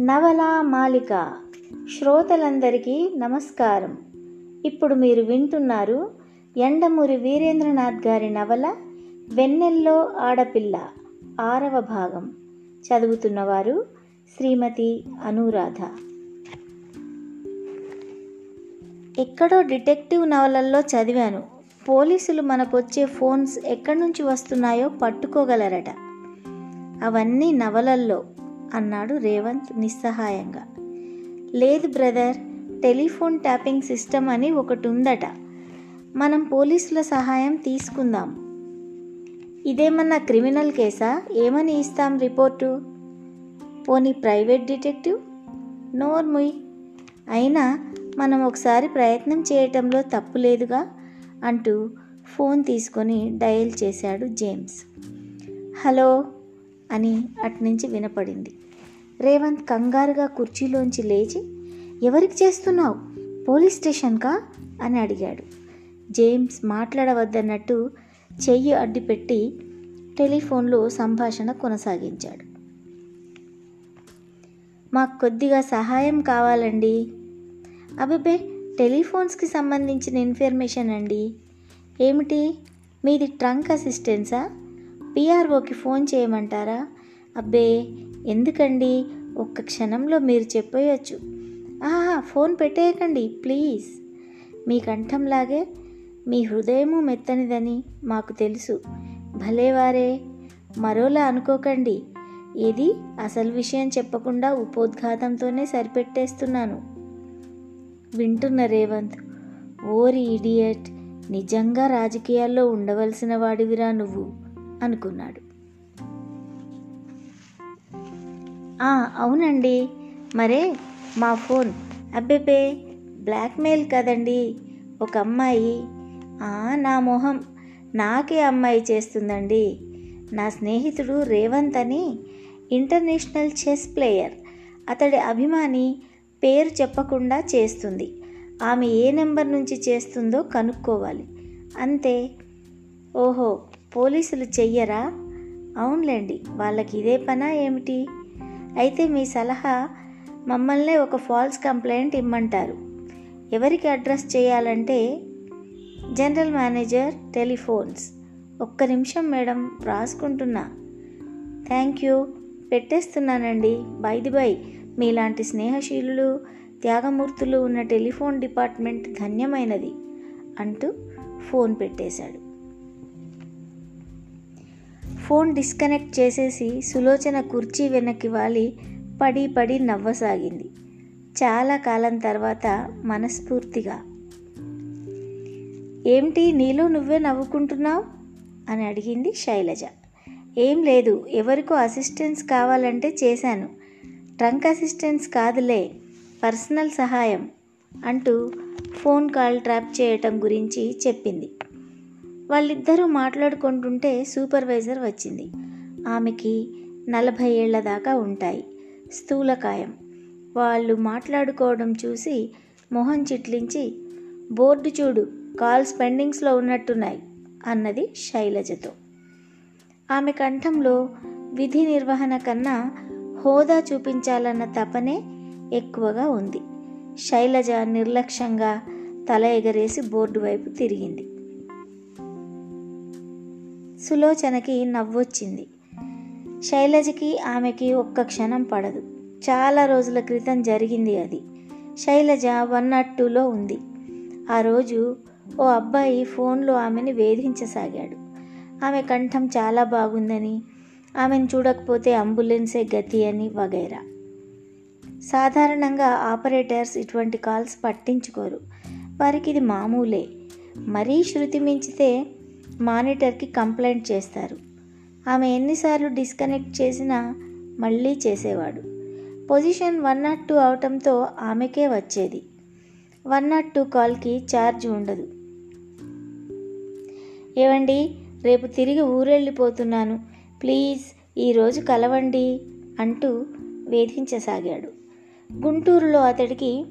నవల మాలిక శ్రోతలందరికీ నమస్కారం. ఇప్పుడు మీరు వింటున్నారు ఎండమూరి వీరేంద్రనాథ్ గారి నవల వెన్నెల్లో ఆడపిల్ల ఆరవ భాగం. చదువుతున్నవారు శ్రీమతి అనురాధ. ఎక్కడో డిటెక్టివ్ నవలల్లో చదివాను. పోలీసులు మనకొచ్చే ఫోన్స్ ఎక్కడి నుంచి వస్తున్నాయో పట్టుకోగలరట. అవన్నీ నవలల్లో. అన్నాడు రేవంత్ నిస్సహాయంగా. లేదు బ్రదర్ టెలిఫోన్ ట్యాపింగ్ సిస్టమ్ అని ఒకటి ఉందట మనం పోలీసుల సహాయం తీసుకుందాం. ఇదేమన్నా క్రిమినల్ కేసా? ఏమని ఇస్తాం రిపోర్టు? పోనీ ప్రైవేట్ డిటెక్టివ్? నోర్ముయ్. అయినా మనం ఒకసారి ప్రయత్నం చేయటంలో తప్పు లేదుగా? అంటూ ఫోన్ తీసుకొని డయల్ చేశాడు జేమ్స్. హలో? అని అట్నుంచి వినపడింది. రేవంత్ కంగారుగా కుర్చీలోంచి లేచి ఎవరికి చేస్తున్నావు? పోలీస్ స్టేషన్కా? అని అడిగాడు. జేమ్స్ మాట్లాడవద్దన్నట్టు చెయ్యి అడ్డుపెట్టి టెలిఫోన్లో సంభాషణ కొనసాగించాడు. మాకు కొద్దిగా సహాయం కావాలండి. అబ్బే టెలిఫోన్స్కి సంబంధించిన ఇన్ఫర్మేషన్ అండి? ఏమిటి? మీది ట్రంక్ అసిస్టెన్సా పిఆర్ఓకి ఫోన్ చేయమంటారా? అబ్బే ఎందుకండి? ఒక్క క్షణంలో మీరు చెప్పేయచ్చు. ఆహా ఫోన్ పెట్టేయకండి ప్లీజ్. మీ కంఠంలాగే మీ హృదయము మెత్తనిదని మాకు తెలుసు. భలేవారే మరోలా అనుకోకండి. ఏది? అసలు విషయం చెప్పకుండా ఉపోద్ఘాతంతోనే సరిపెట్టేస్తున్నాను. వింటున్న రేవంత్ ఓరి ఇడియట్ నిజంగా రాజకీయాల్లో ఉండవలసిన వాడివిరా నువ్వు? అనుకున్నాడు. "ఆ, అవునండి. మరే మా ఫోన్. అబ్బెబే బ్లాక్మెయిల్ కదండి. ఒక అమ్మాయి. "ఆ, నా మొహం. నాకే అమ్మాయి చేస్తుందండి. నా స్నేహితుడు రేవంత్ అని ఇంటర్నేషనల్ చెస్ ప్లేయర్. అతడి అభిమాని పేరు చెప్పకుండా చేస్తుంది. ఆమె ఏ నెంబర్ నుంచి చేస్తుందో కనుక్కోవాలి. అంతే. ఓహో పోలీసులు చెయ్యరా? అవునులేండి వాళ్ళకి ఇదే పనా ఏమిటి? అయితే మీ సలహా మమ్మల్నే ఒక ఫాల్స్ కంప్లైంట్ ఇమ్మంటారు. ఎవరికి అడ్రస్ చేయాలంటే జనరల్ మేనేజర్ టెలిఫోన్స్. ఒక్క నిమిషం madam రాసుకుంటున్నా. Thank you. పెట్టేస్తున్నానండి. By the by. మీలాంటి స్నేహశీలులు త్యాగమూర్తులు ఉన్న టెలిఫోన్ డిపార్ట్మెంట్ ధన్యమైనది అంటూ ఫోన్ పెట్టేశాడు. ఫోన్ డిస్కనెక్ట్ చేసేసి సులోచన కుర్చీ వెనక్కి వాలి పడి పడి నవ్వసాగింది. చాలా కాలం తర్వాత మనస్ఫూర్తిగా. ఏమిటి నీలో నువ్వే నవ్వుకుంటున్నావు? అని అడిగింది శైలజ. ఏం లేదు ఎవరికో అసిస్టెన్స్ కావాలంటే చేశాను. ట్రంక్ అసిస్టెన్స్ కాదులే పర్సనల్ సహాయం అంటూ ఫోన్ కాల్ ట్రాప్ చేయటం గురించి చెప్పింది. వాళ్ళిద్దరూ మాట్లాడుకుంటుంటే సూపర్వైజర్ వచ్చింది. ఆమెకి నలభై ఏళ్ళ దాకా ఉంటాయి. స్థూలకాయం. వాళ్ళు మాట్లాడుకోవడం చూసి మొహం చిట్లించి బోర్డు చూడు కాల్స్ పెండింగ్స్లో ఉన్నట్టున్నాయి అన్నది శైలజతో. ఆమె కంఠంలో విధి నిర్వహణ కన్నా హోదా చూపించాలన్న తపనే ఎక్కువగా ఉంది. శైలజ నిర్లక్ష్యంగా తల ఎగరేసి బోర్డు వైపు తిరిగింది. సులోచనకి నవ్వొచ్చింది. శైలజకి ఆమెకి ఒక్క క్షణం పడదు. చాలా రోజుల క్రితం జరిగింది అది. శైలజ వన్ నాట్ టూలో ఉంది. ఆ రోజు ఓ అబ్బాయి ఫోన్లో ఆమెని వేధించసాగాడు. ఆమె కంఠం చాలా బాగుందని ఆమెను చూడకపోతే అంబులెన్సే గతి అని వగైరా. సాధారణంగా ఆపరేటర్స్ ఇటువంటి కాల్స్ పట్టించుకోరు. వారికి ఇది మామూలే. మరీ శృతి మించితే మానిటర్కి కంప్లైంట్ చేస్తారు. ఆమె ఎన్నిసార్లు డిస్కనెక్ట్ చేసినా మళ్ళీ చేసేవాడు. పొజిషన్ వన్ నాట్ టూ అవటంతో ఆమెకే వచ్చేది. వన్ నాట్ టూ కాల్కి ఛార్జ్ ఉండదు. ఏవండి? రేపు తిరిగి ఊరెళ్ళిపోతున్నాను. ప్లీజ్ ఈరోజు కలవండి అంటూ వేధించసాగాడు. గుంటూరులో అతడికి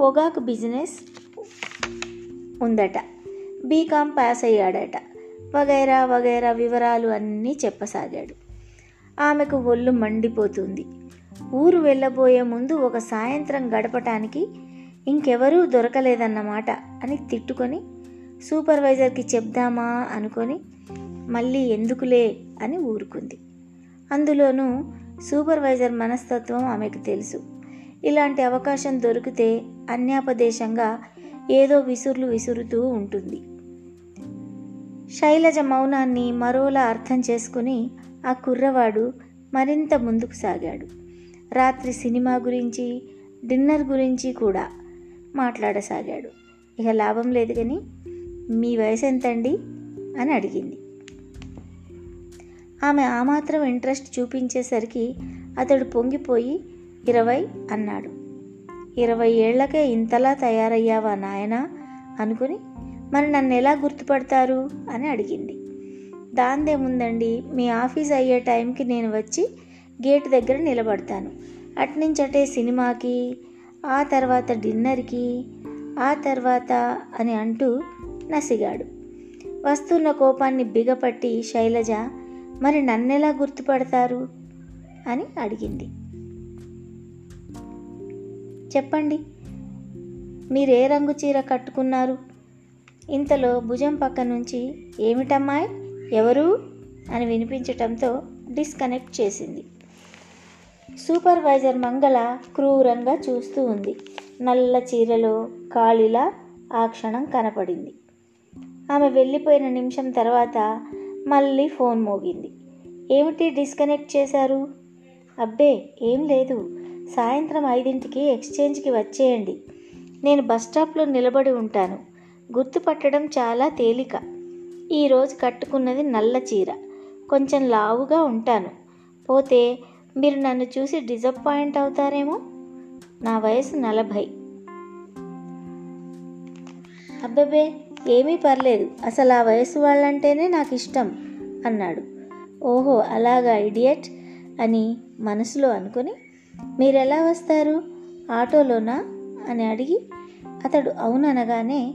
పొగాకు బిజినెస్ ఉందట. బీకామ్ పాస్ అయ్యాడట వగైరా వగైరా వివరాలు అన్నీ చెప్పసాగాడు. ఆమెకు ఒళ్ళు మండిపోతుంది. ఊరు వెళ్ళబోయే ముందు ఒక సాయంత్రం గడపటానికి ఇంకెవరూ దొరకలేదన్నమాట అని తిట్టుకొని సూపర్వైజర్కి చెప్దామా అనుకొని మళ్ళీ ఎందుకులే అని ఊరుకుంది. అందులోనూ సూపర్వైజర్ మనస్తత్వం ఆమెకు తెలుసు. ఇలాంటి అవకాశం దొరికితే అన్యాపదేశంగా ఏదో విసురులు విసురుతూ ఉంటుంది. శైలజ మౌనాన్ని మరోలా అర్థం చేసుకుని ఆ కుర్రవాడు మరింత ముందుకు సాగాడు. రాత్రి సినిమా గురించి డిన్నర్ గురించి కూడా మాట్లాడసాగాడు. ఇక లాభం లేదు కానీ మీ వయసు ఎంతండి అని అడిగింది. ఆమె ఆ మాత్రం ఇంట్రెస్ట్ చూపించేసరికి అతడు పొంగిపోయి ఇరవై అన్నాడు. ఇరవై ఏళ్ళకే ఇంతలా తయారయ్యావా నాయనా? అనుకుని మరి నన్ను ఎలా గుర్తుపడతారు? అని అడిగింది. దాందేముందండి మీ ఆఫీస్ అయ్యే టైంకి నేను వచ్చి గేట్ దగ్గర నిలబడతాను. అట్నుంచటే సినిమాకి ఆ తర్వాత డిన్నర్కి ఆ తర్వాత అని అంటూ నసిగాడు. వస్తున్న కోపాన్ని బిగపట్టి శైలజ మరి నన్నెలా గుర్తుపడతారు? అని అడిగింది. చెప్పండి మీరు ఏ రంగు చీర కట్టుకున్నారు? ఇంతలో భుజం పక్క నుంచి ఏమిటమ్మాయి? ఎవరు? అని వినిపించటంతో డిస్కనెక్ట్ చేసింది. సూపర్వైజర్ మంగళ క్రూరంగా చూస్తూ ఉంది. నల్ల చీరలో కాళిలా ఆ క్షణం కనపడింది. ఆమె వెళ్ళిపోయిన నిమిషం తర్వాత మళ్ళీ ఫోన్ మోగింది. ఏమిటి డిస్కనెక్ట్ చేశారు? అబ్బే ఏం లేదు. సాయంత్రం ఐదింటికి ఎక్స్చేంజ్కి వచ్చేయండి. నేను బస్ స్టాప్లో నిలబడి ఉంటాను. గుర్తుపట్టడం చాలా తేలిక. ఈరోజు కట్టుకున్నది నల్ల చీర. కొంచెం లావుగా ఉంటాను. పోతే మీరు నన్ను చూసి డిజప్పాయింట్ అవుతారేమో? నా వయసు నలభై. అబ్బబ్బే ఏమీ పర్లేదు. అసలు ఆ వయసు వాళ్ళంటేనే నాకు ఇష్టం అన్నాడు. ఓహో అలాగా ఇడియట్ అని మనసులో అనుకుని. మీరెలా వస్తారు? ఆటోలోనా? అని అడిగి. అతడు అవుననగానే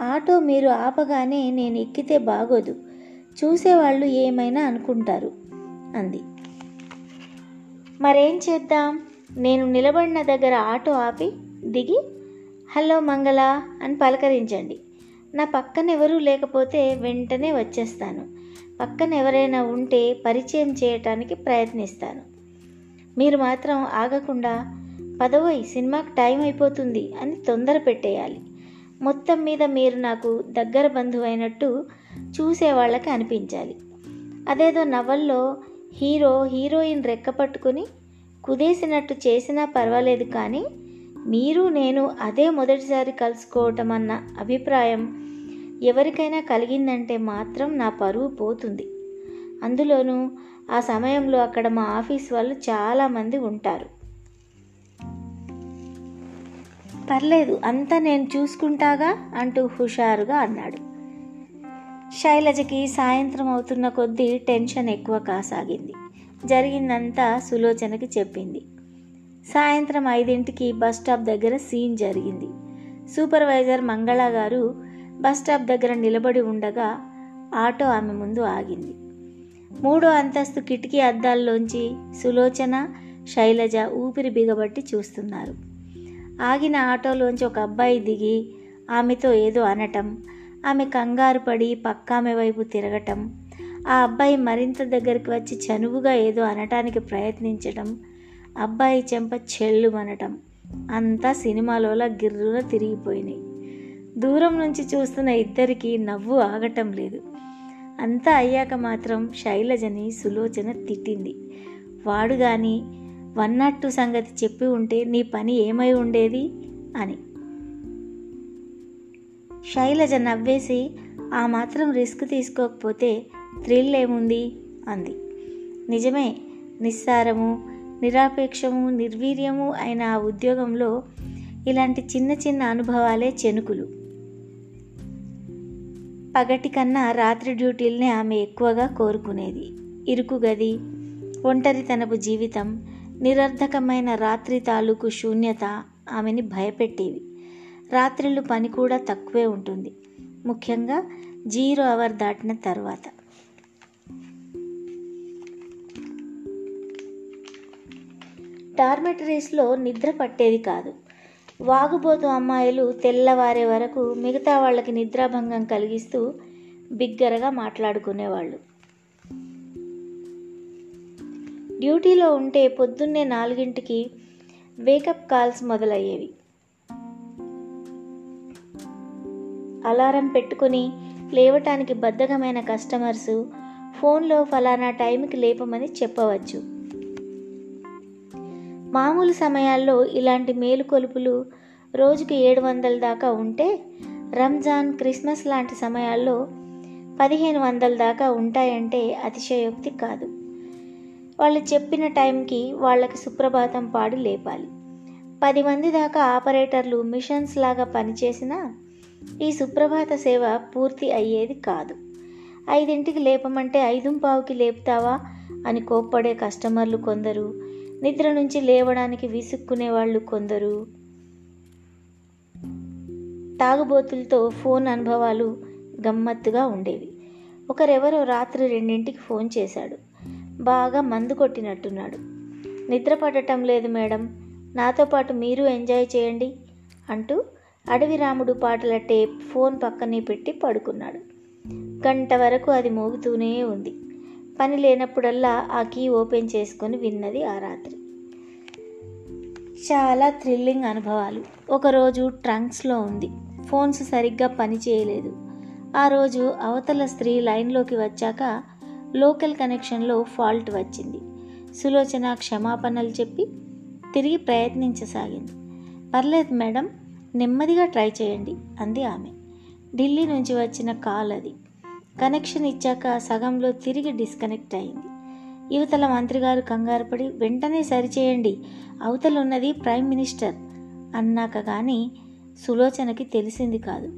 ఆటో మీరు ఆపగానే నేను ఎక్కితే బాగోదు. చూసేవాళ్ళు ఏమైనా అనుకుంటారు అంది. మరేం చేద్దాం? నేను నిలబడిన దగ్గర ఆటో ఆపి దిగి హలో మంగళ అని పలకరించండి. నా పక్కన ఎవరూ లేకపోతే వెంటనే వచ్చేస్తాను. పక్కన ఎవరైనా ఉంటే పరిచయం చేయటానికి ప్రయత్నిస్తాను. మీరు మాత్రం ఆగకుండా పదవై సినిమాకి టైం అయిపోతుంది అని తొందర పెట్టేయాలి. మొత్తం మీద మీరు నాకు దగ్గర బంధువు అయినట్టు చూసేవాళ్ళకి అనిపించాలి. అదేదో నవల్లో హీరో హీరోయిన్ రెక్క పట్టుకుని కుదేసినట్టు చేసినా పర్వాలేదు కానీ మీరు నేను అదే మొదటిసారి కలుసుకోవటం అన్న అభిప్రాయం ఎవరికైనా కలిగిందంటే మాత్రం నా పరువు పోతుంది. అందులోనూ ఆ సమయంలో అక్కడ మా ఆఫీస్ వాళ్ళు చాలామంది ఉంటారు. పర్లేదు అంతా నేను చూసుకుంటాగా అంటూ హుషారుగా అన్నాడు. శైలజకి సాయంత్రం అవుతున్న కొద్దీ టెన్షన్ ఎక్కువ కాసాగింది. జరిగిందంతా సులోచనకి చెప్పింది. సాయంత్రం ఐదింటికి బస్ స్టాప్ దగ్గర సీన్ జరిగింది. సూపర్వైజర్ మంగళ గారు బస్ స్టాప్ దగ్గర నిలబడి ఉండగా ఆటో ఆమె ముందు ఆగింది. మూడో అంతస్తు కిటికీ అద్దాల్లోంచి సులోచన శైలజ ఊపిరి బిగబట్టి చూస్తున్నారు. ఆగిన ఆటోలోంచి ఒక అబ్బాయి దిగి ఆమెతో ఏదో అనటం. ఆమె కంగారు పడి పక్కామె వైపు తిరగటం. ఆ అబ్బాయి మరింత దగ్గరికి వచ్చి చనువుగా ఏదో అనటానికి ప్రయత్నించటం. అబ్బాయి చెంప చెల్లుమనటం. అంతా సినిమాలోలా గిర్రున తిరిగిపోయినాయి. దూరం నుంచి చూస్తున్న ఇద్దరికి నవ్వు ఆగటం లేదు. అంతా అయ్యాక మాత్రం శైలజని సులోచన తిట్టింది. వాడు కానీ వన్ నాట్ టూ సంగతి చెప్పి ఉంటే నీ పని ఏమై ఉండేది? అని. శైలజ నవ్వేసి ఆ మాత్రం రిస్క్ తీసుకోకపోతే థ్రిల్ ఏముంది అంది. నిజమే నిస్సారము నిరాపేక్షము నిర్వీర్యము అయిన ఆ ఉద్యోగంలో ఇలాంటి చిన్న చిన్న అనుభవాలే చెనుకులు. పగటి కన్నా రాత్రి డ్యూటీల్నే ఆమె ఎక్కువగా కోరుకునేది. ఇరుకు గది ఒంటరితనపు జీవితం నిరర్ధకమైన రాత్రి తాలూకు శూన్యత ఆమెని భయపెట్టేవి. రాత్రిళ్ళు పని కూడా తక్కువే ఉంటుంది. ముఖ్యంగా జీరో అవర్ దాటిన తర్వాత. టార్మెటరీస్లో నిద్ర పట్టేది కాదు. వాగుబోతు అమ్మాయిలు తెల్లవారే వరకు మిగతా వాళ్ళకి నిద్రాభంగం కలిగిస్తూ బిగ్గరగా మాట్లాడుకునేవాళ్ళు. డ్యూటీలో ఉంటే పొద్దున్నే నాలుగింటికి వేకప్ కాల్స్ మొదలయ్యేవి. అలారం పెట్టుకుని లేవటానికి బద్ధకమైన కస్టమర్సు ఫోన్లో ఫలానా టైంకి లేపమని చెప్పవచ్చు. మామూలు సమయాల్లో ఇలాంటి మేలుకొలుపులు రోజుకి ఏడు వందల దాకా ఉంటే రంజాన్ క్రిస్మస్ లాంటి సమయాల్లో పదిహేను వందల దాకా ఉంటాయంటే అతిశయోక్తి కాదు. వాళ్ళు చెప్పిన టైంకి వాళ్ళకి సుప్రభాతం పాడి లేపాలి. పది మంది దాకా ఆపరేటర్లు మిషన్స్ లాగా పనిచేసినా ఈ సుప్రభాత సేవ పూర్తి అయ్యేది కాదు. ఐదింటికి లేపమంటే ఐదుంపావుకి లేపుతావా? అని కోప్పడే కస్టమర్లు కొందరు. నిద్ర నుంచి లేవడానికి విసుక్కునే వాళ్ళు కొందరు. తాగుబోతులతో ఫోన్ అనుభవాలు గమ్మత్తుగా ఉండేవి. ఒకరెవరో రాత్రి రెండింటికి ఫోన్ చేశాడు. బాగా మందు కొట్టినట్టున్నాడు. నిద్ర పడటం లేదు మేడం. నాతో పాటు మీరు ఎంజాయ్ చేయండి అంటూ అడవి రాముడు పాటల టేప్ ఫోన్ పక్కనే పెట్టి పడుకున్నాడు. గంట వరకు అది మోగుతూనే ఉంది. పని లేనప్పుడల్లా ఆ కీ ఓపెన్ చేసుకొని విన్నది ఆ రాత్రి. చాలా థ్రిల్లింగ్ అనుభవాలు. ఒకరోజు ట్రంక్స్లో ఉంది. ఫోన్స్ సరిగ్గా పని చేయలేదు. ఆ రోజు అవతల స్త్రీ లైన్లోకి వచ్చాక లోకల్ కనెక్షన్లో ఫాల్ట్ వచ్చింది. సులోచన క్షమాపణలు చెప్పి తిరిగి ప్రయత్నించసాగింది. పర్లేదు మేడం నెమ్మదిగా ట్రై చేయండి అంది ఆమె. ఢిల్లీ నుంచి వచ్చిన కాల్ అది. కనెక్షన్ ఇచ్చాక సగంలో తిరిగి డిస్కనెక్ట్ అయింది. యువతల మంత్రి గారు కంగారుపడి వెంటనే సరిచేయండి అవతలున్నది ప్రైమ్ మినిస్టర్ అన్నాక కానీ సులోచనకి తెలిసింది కాదు.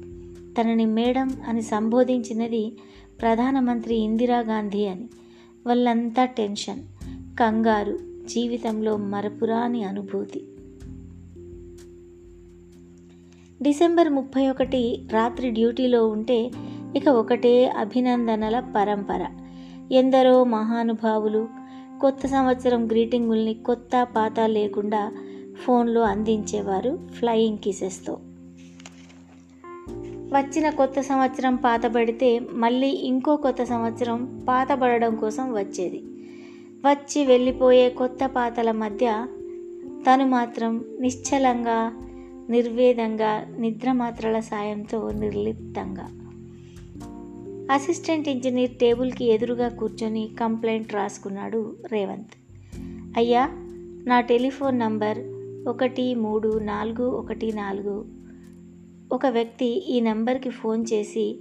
తనని మేడం అని సంబోధించినది ప్రధానమంత్రి ఇందిరాగాంధీ అని. వాళ్ళంతా టెన్షన్ కంగారు జీవితంలో మరపురాని అనుభూతి. డిసెంబర్ ముప్పై ఒకటి రాత్రి డ్యూటీలో ఉంటే ఇక ఒకటే అభినందనల పరంపర. ఎందరో మహానుభావులు కొత్త సంవత్సరం గ్రీటింగుల్ని కొత్త పాత లేకుండా ఫోన్లో అందించేవారు ఫ్లయింగ్ కిసెస్తో వచ్చిన కొత్త సంవత్సరం పాతబడితే మళ్ళీ ఇంకో కొత్త సంవత్సరం పాతబడడం కోసం వచ్చేది. వచ్చి వెళ్ళిపోయే కొత్త పాతల మధ్య తను మాత్రం నిశ్చలంగా నిర్వేదంగా నిద్రమాత్రల సాయంతో నిర్లిప్తంగా. అసిస్టెంట్ ఇంజనీర్ టేబుల్కి ఎదురుగా కూర్చొని కంప్లైంట్ రాసుకున్నాడు రేవంత్. అయ్యా నా టెలిఫోన్ నంబర్ ఒకటి మూడు నాలుగు ఒకటి నాలుగు ఒక వ్యక్తి ఈ నంబర్కి ఫోన్ చేసి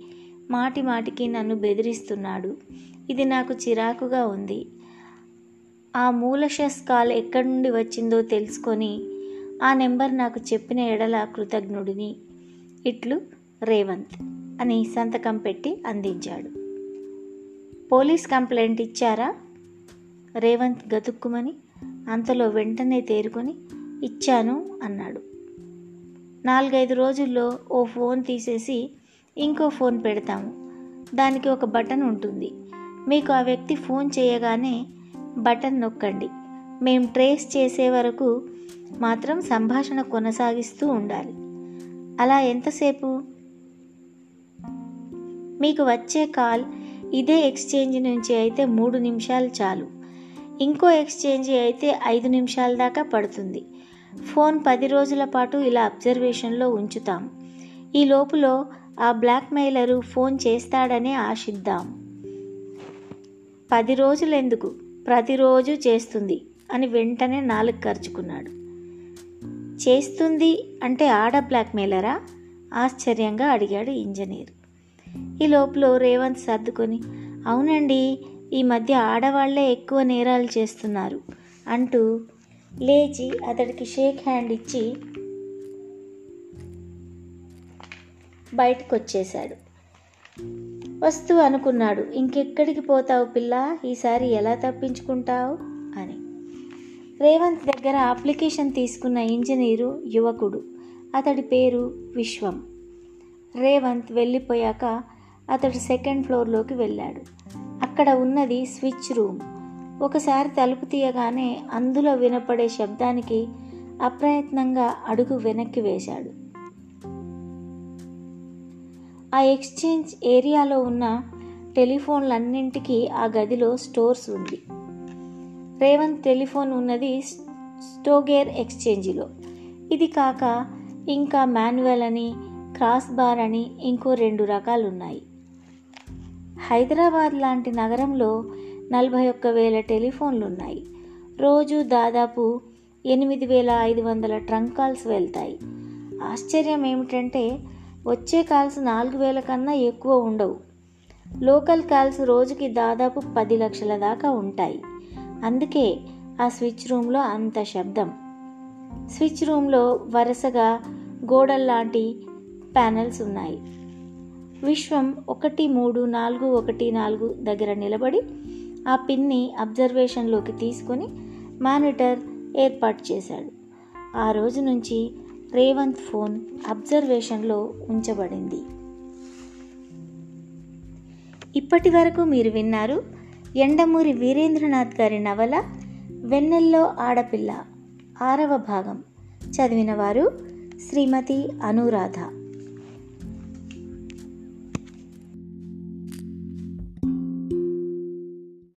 మాటి మాటికి నన్ను బెదిరిస్తున్నాడు. ఇది నాకు చిరాకుగా ఉంది. ఆ మూలషస్ కాల్ ఎక్కడి నుండి వచ్చిందో తెలుసుకొని ఆ నెంబర్ నాకు చెప్పిన ఎడల కృతజ్ఞుడిని. ఇట్లు రేవంత్ అని సంతకం పెట్టి అందించాడు. పోలీస్ కంప్లైంట్ ఇచ్చారా? రేవంత్ గతుక్కుమని అంతలో వెంటనే తేరుకొని ఇచ్చాను అన్నాడు. నాలుగైదు రోజుల్లో ఓ ఫోన్ తీసేసి ఇంకో ఫోన్ పెడతాము. దానికి ఒక బటన్ ఉంటుంది. మీకు ఆ వ్యక్తి ఫోన్ చేయగానే బటన్ నొక్కండి. మేము ట్రేస్ చేసే వరకు మాత్రం సంభాషణ కొనసాగిస్తూ ఉండాలి. అలా ఎంతసేపు? మీకు వచ్చే కాల్ ఇదే ఎక్స్చేంజ్ నుంచి అయితే మూడు నిమిషాలు చాలు. ఇంకో ఎక్స్చేంజ్ అయితే ఐదు నిమిషాల దాకా పడుతుంది. ఫోన్ పది రోజుల పాటు ఇలా అబ్జర్వేషన్లో ఉంచుతాం. ఈ లోపులో ఆ బ్లాక్మెయిలరు ఫోన్ చేస్తాడనే ఆశిద్దాం. పది రోజులెందుకు? ప్రతిరోజు చేస్తుంది అని వెంటనే నాలుగు ఖర్చుకున్నాడు చేస్తుంది అంటే ఆడ బ్లాక్మెయిలరా? ఆశ్చర్యంగా అడిగాడు ఇంజనీర్. ఈ లోపల రేవంత్ సర్దుకొని అవునండి ఈ మధ్య ఆడవాళ్ళే ఎక్కువ నేరాలు చేస్తున్నారు అంటూ లేచి అతడికి షేక్ హ్యాండ్ ఇచ్చి బయటకు వచ్చేశాడు వస్తూ అనుకున్నాడు ఇంకెక్కడికి పోతావు పిల్ల? ఈసారి ఎలా తప్పించుకుంటావు? అని. రేవంత్ దగ్గర అప్లికేషన్ తీసుకున్న ఇంజనీరు యువకుడు. అతడి పేరు విశ్వం. రేవంత్ వెళ్ళిపోయాక అతడు సెకండ్ ఫ్లోర్లోకి వెళ్ళాడు. అక్కడ ఉన్నది స్విచ్ రూమ్. ఒకసారి తలుపు తీయగానే అందులో వినపడే శబ్దానికి అప్రయత్నంగా అడుగు వెనక్కి వేశాడు. ఆ ఎక్స్చేంజ్ ఏరియాలో ఉన్న టెలిఫోన్లన్నింటికీ ఆ గదిలో స్టోర్స్ ఉంది. రేవంత్ టెలిఫోన్ ఉన్నది స్టోగేర్ ఎక్స్చేంజిలో. ఇది కాక ఇంకా మాన్యువల్ అని క్రాస్ బార్ అని ఇంకో రెండు రకాలు ఉన్నాయి హైదరాబాద్ లాంటి నగరంలో నలభై ఒక్క వేల టెలిఫోన్లు ఉన్నాయి రోజు దాదాపు ఎనిమిది వేల ఐదు వందల ట్రంక్ కాల్స్ వెళ్తాయి. ఆశ్చర్యం ఏమిటంటే వచ్చే కాల్స్ నాలుగు వేల కన్నా ఎక్కువ ఉండవు. లోకల్ కాల్స్ రోజుకి దాదాపు పది లక్షల దాకా ఉంటాయి. అందుకే ఆ స్విచ్ రూమ్లో అంత శబ్దం. స్విచ్ రూమ్లో వరుసగా గోడల్లాంటి ప్యానెల్స్ ఉన్నాయి. విశ్వం ఒకటి మూడు నాలుగు ఒకటి నాలుగు దగ్గర నిలబడి ఆ పిన్ని అబ్జర్వేషన్లోకి తీసుకొని మానిటర్ ఏర్పాటు చేశాడు. ఆ రోజు నుంచి రేవంత్ ఫోన్ అబ్జర్వేషన్లో ఉంచబడింది. ఇప్పటి వరకు మీరు విన్నారు ఎండమూరి వీరేంద్రనాథ్ గారి నవల వెన్నెల్లో ఆడపిల్ల ఆరవ భాగం. చదివిన వారు శ్రీమతి అనురాధ.